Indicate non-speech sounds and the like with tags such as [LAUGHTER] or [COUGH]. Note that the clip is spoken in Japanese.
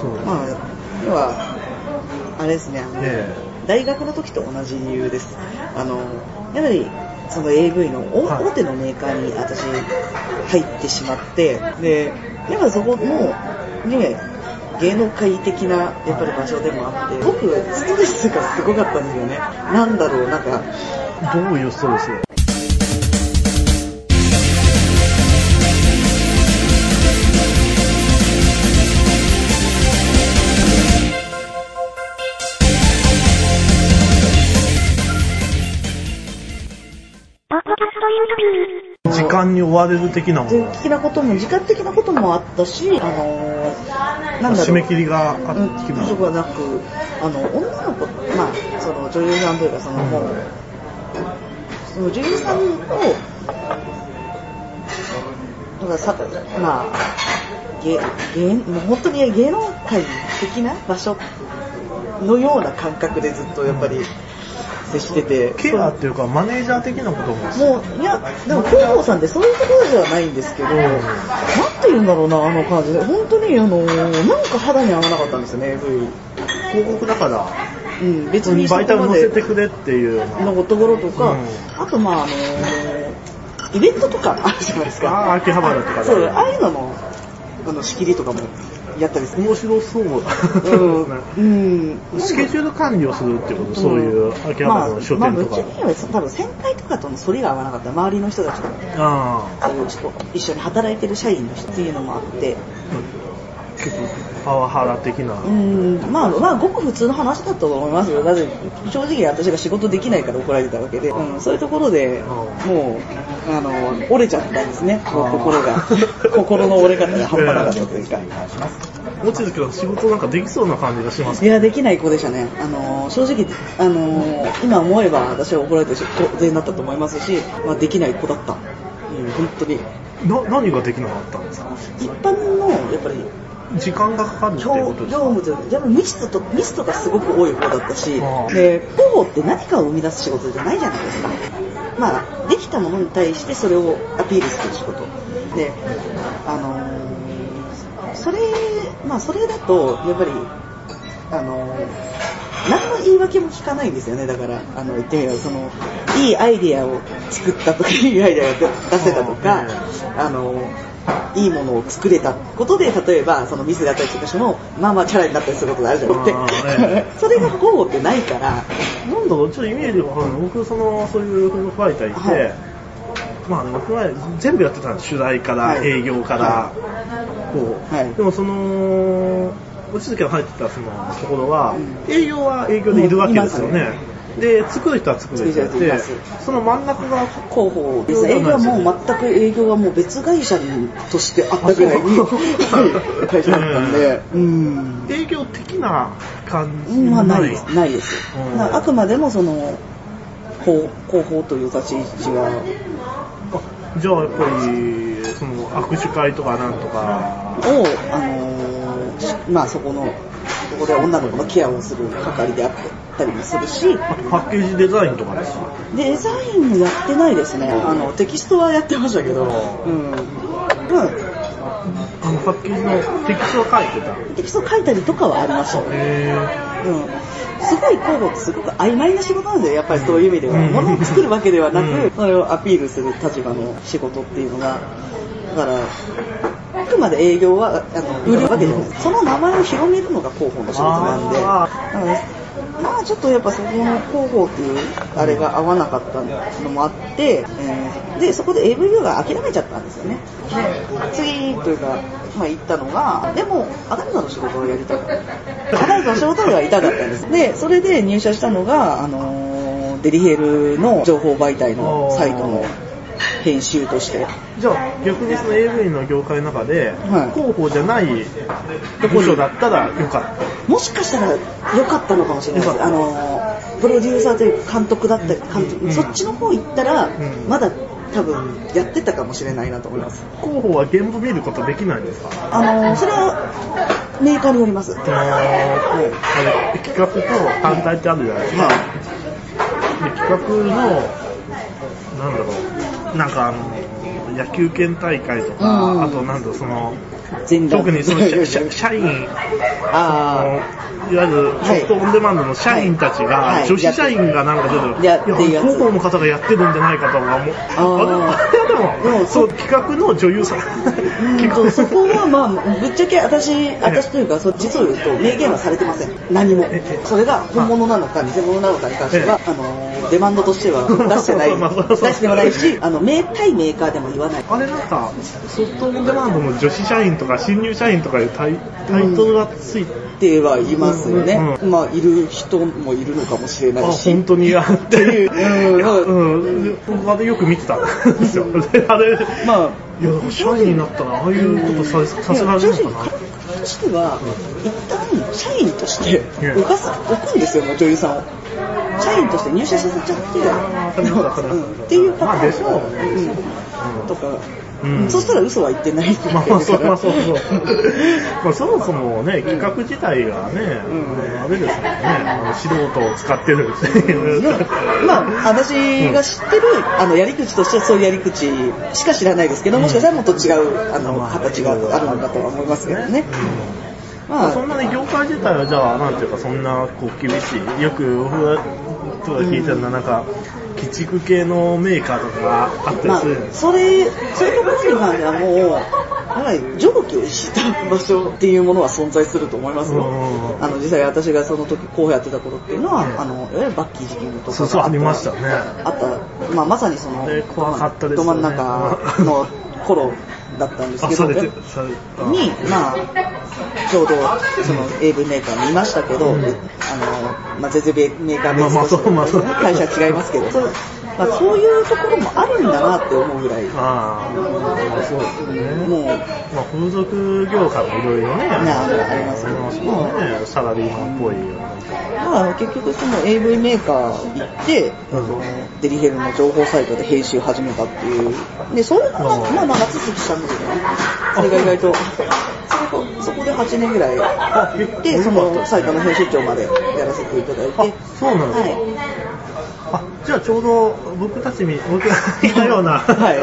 そうまあ、要は、あれですね、あのえ大学の時と同じ理由です。あの、やはり、その AV の大手のメーカーに私入ってしまって、で、やっぱそこも、ね、芸能界的なやっぱり場所でもあって、僕、ストレスがすごかったんですよね。なんだろう、なんか、どういうストレス？時間に追われる的なもの。的なことも、時間的なこともあったし、あのなんだろう。締め切りがあってうん、きまなく、あの、女の子、まあ、その女優さんというか、そのもう、その女優さんを、だからさ、まあ、芸、芸、もう本当に芸能界的な場所のような感覚でずっとやっぱり接してて。ケアっていうかマネージャー的なことももう、いや、でも、広報さんってそういうところではないんですけど、なんて言うんだろうな、あの感じで。本当に、あの、なんか肌に合わなかったんですよね、AV。広告だからうん、別にそ媒体を載せてくれっていうのところとか、うんあと、まあ、あのイベントとかあるじゃないですか。ああ秋葉原とかでそう、ああいうのの、あの、仕切りとかもやったりする。面白そううん、ですねうん。スケジュール管理をするってこと、そういう秋葉原の書店とか。まあ、まあ、ぶっちゃけ言えば多分先輩とかとの反りが合わなかった周りの人たちとああ。そういうちょっと一緒に働いてる社員の人っていうのもあって。結構パワハラ的な、うん。まあまあごく普通の話だと思いますよ。だって正直私が仕事できないから怒られてたわけで、うん、そういうところでもうあの折れちゃったんですね。心が。[LAUGHS] 心の折れ方が半端なかったというか。落ちるけど仕事なんかできそうな感じがします。いやできない子でしたね。あの正直あの今思えば私は怒られて当然だったと思いますし、まあ、できない子だった、うん、本当に。な何ができなかったんですか？一般のやっぱり時間がかかるっていう業ことですか？業務というミストとミストがすごく多い方だったしで広報って何かを生み出す仕事じゃないじゃないですか。まあできたものに対してそれをアピールする仕事。であのーそれまあそれだとやっぱりあのー何の言い訳も聞かないんですよね。だからあの言ってみればそのいいアイディアを作ったとかいいアイディアが出せたとかあのいいものを作れたことで例えばそのミスがあったりとかしてもまあまあチャラになったりすることがあるじゃなくて。あーえそれが広報ってないから。なんだろうちょっとイメージがわかんない僕そのそういうファイターいて、はい。まあ僕は全部やってたんです。取材からはい。営業から、はこう、はい。でもその落ち着けが入ってたそのところは、うん。営業は営業でいるわけですよいねで作る人は作る人やってその真ん中が広報です営業はもう全く営業はもう別会社にとしてあったぐらい会社だったんで。うん。営業的な感じまあないです。ないです。うん。あくまでもその広広報という立ち位置があじゃあやっぱりその握手会とかなんとか。を、あのーしまあそこの、そこで女の子のケアをする係であったりもするし、パッケージデザインとかですデザインもやってないですね。あの、テキストはやってましたけど、うん。まあ、あのパッケージのテキストを書いてたテキスト書いたりとかはありました。へうん。すごい広報ってすごく曖昧な仕事なんですよ、やっぱりそういう意味では。うん物を作るわけではなく、うんそれをアピールする立場の仕事っていうのが、だから、あくまで営業はあの売るわけじゃない。その名前を広めるのが広報の仕事なんで、まあちょっとやっぱそこの広報っていうあれが合わなかったのもあって、えーで、そこで AVU が諦めちゃったんですよね。で、次というか、まあ行ったのが、でも、アダルトの仕事をやりたかった。アダルトの仕事がやりたかったんです。で、それで入社したのが、あのデリヘルの情報媒体のサイトの編集として。じゃあ逆にその AV の業界の中で、はい。広報じゃない部署だったらよかった。もしかしたら良かったのかもしれないです。あのープロデューサーというか監督だったり、監督、うん。そっちの方行ったら、ん。まだ多分やってたかもしれないなと思います。広報は現場見ることできないんですか？あのーそれはメーカーによります。あの企画と反対ってあるじゃないですか、はで企画のなんかあの野球県大会とか、うんあとなんだその特にその [LAUGHS] 社員、ああのいわゆるソフトオンデマンドの社員たちが、はい。女子社員がなんかちょっと、やってるやつ。広報の方がやってるんじゃないかとか思う。あれも、でもそう、企画の女優さん。うんとそこはまあ、ぶっちゃけ私、私というか、そう実を言うと、明言はされてません。何もええ。それが本物なのか、偽物なのかに関しては、あの、デマンドとしては出してない。[LAUGHS] 出してもないし、あの、名対メーカーでも言わない。あれなんか、ソフトオンデマンドの女子社員とか新入社員とかいうタイトルがついて、ってはいますよね。うまあ、いる人もいるのかもしれなあ、いし。本当にあっっていう。[LAUGHS] うん。あれよく見てたんですよ。であれ、まあ、いや、社員になったら、ああいうことささせられるのかな。としては、一旦社員として動かす、置くんですよ、もう女優さんを。社員として入社させちゃって、うん。っていうパターンまあでしょううん。とか、うんそしたら嘘は言ってないってまあまあそう、まあそうう。そう。まあそもそもね、企画自体がね、あれですもんね、素人を使ってる。まあ、私が知ってる、あの、やり口としてはそういうやり口しか知らないですけど、もしかしたらもっと違う、あの、形があるのかとは思いますけどね。まあ、そんなに業界自体はじゃあ、なんていうか、そんなこう厳しい。よく僕が聞いたのは、なんか、鬼畜系のメーカーとかがあったりまあする。、それ、そういうところに関してはもう、やはり蒸気をした場所っていうものは存在すると思いますよ。うん。あの、実際私がその時候補やってた頃っていうのは、あの、いわゆるバッキー事件とかがそうそうありましたね。あった、まあまさにその、ね怖かったですよね。ど真ん中の頃だったんですあ、けど、に、まあ、ちょうどその AV メーカーにいましたけど、うんあの、まあ、全然メーカー別まあまあとしてそうまあそう会社違いますけど、そうまあ、そういうところもあるんだなって思うぐらい、ああ、そうですね。もう、まあ、風俗業界もいろいろね、ありますよありますもんね、サラリーマンっぽいような。まあ、結局その AV メーカー行って、デリヘルの情報サイトで編集始めたっていう。で、それが、まあ、まあ、長続きしたんですよね。それが意外と、で8年ぐらい。行って、そのサイトの編集長までやらせていただいて。あそうなんですか？はい。あ、じゃあちょうど僕たちに、僕がいたような、はい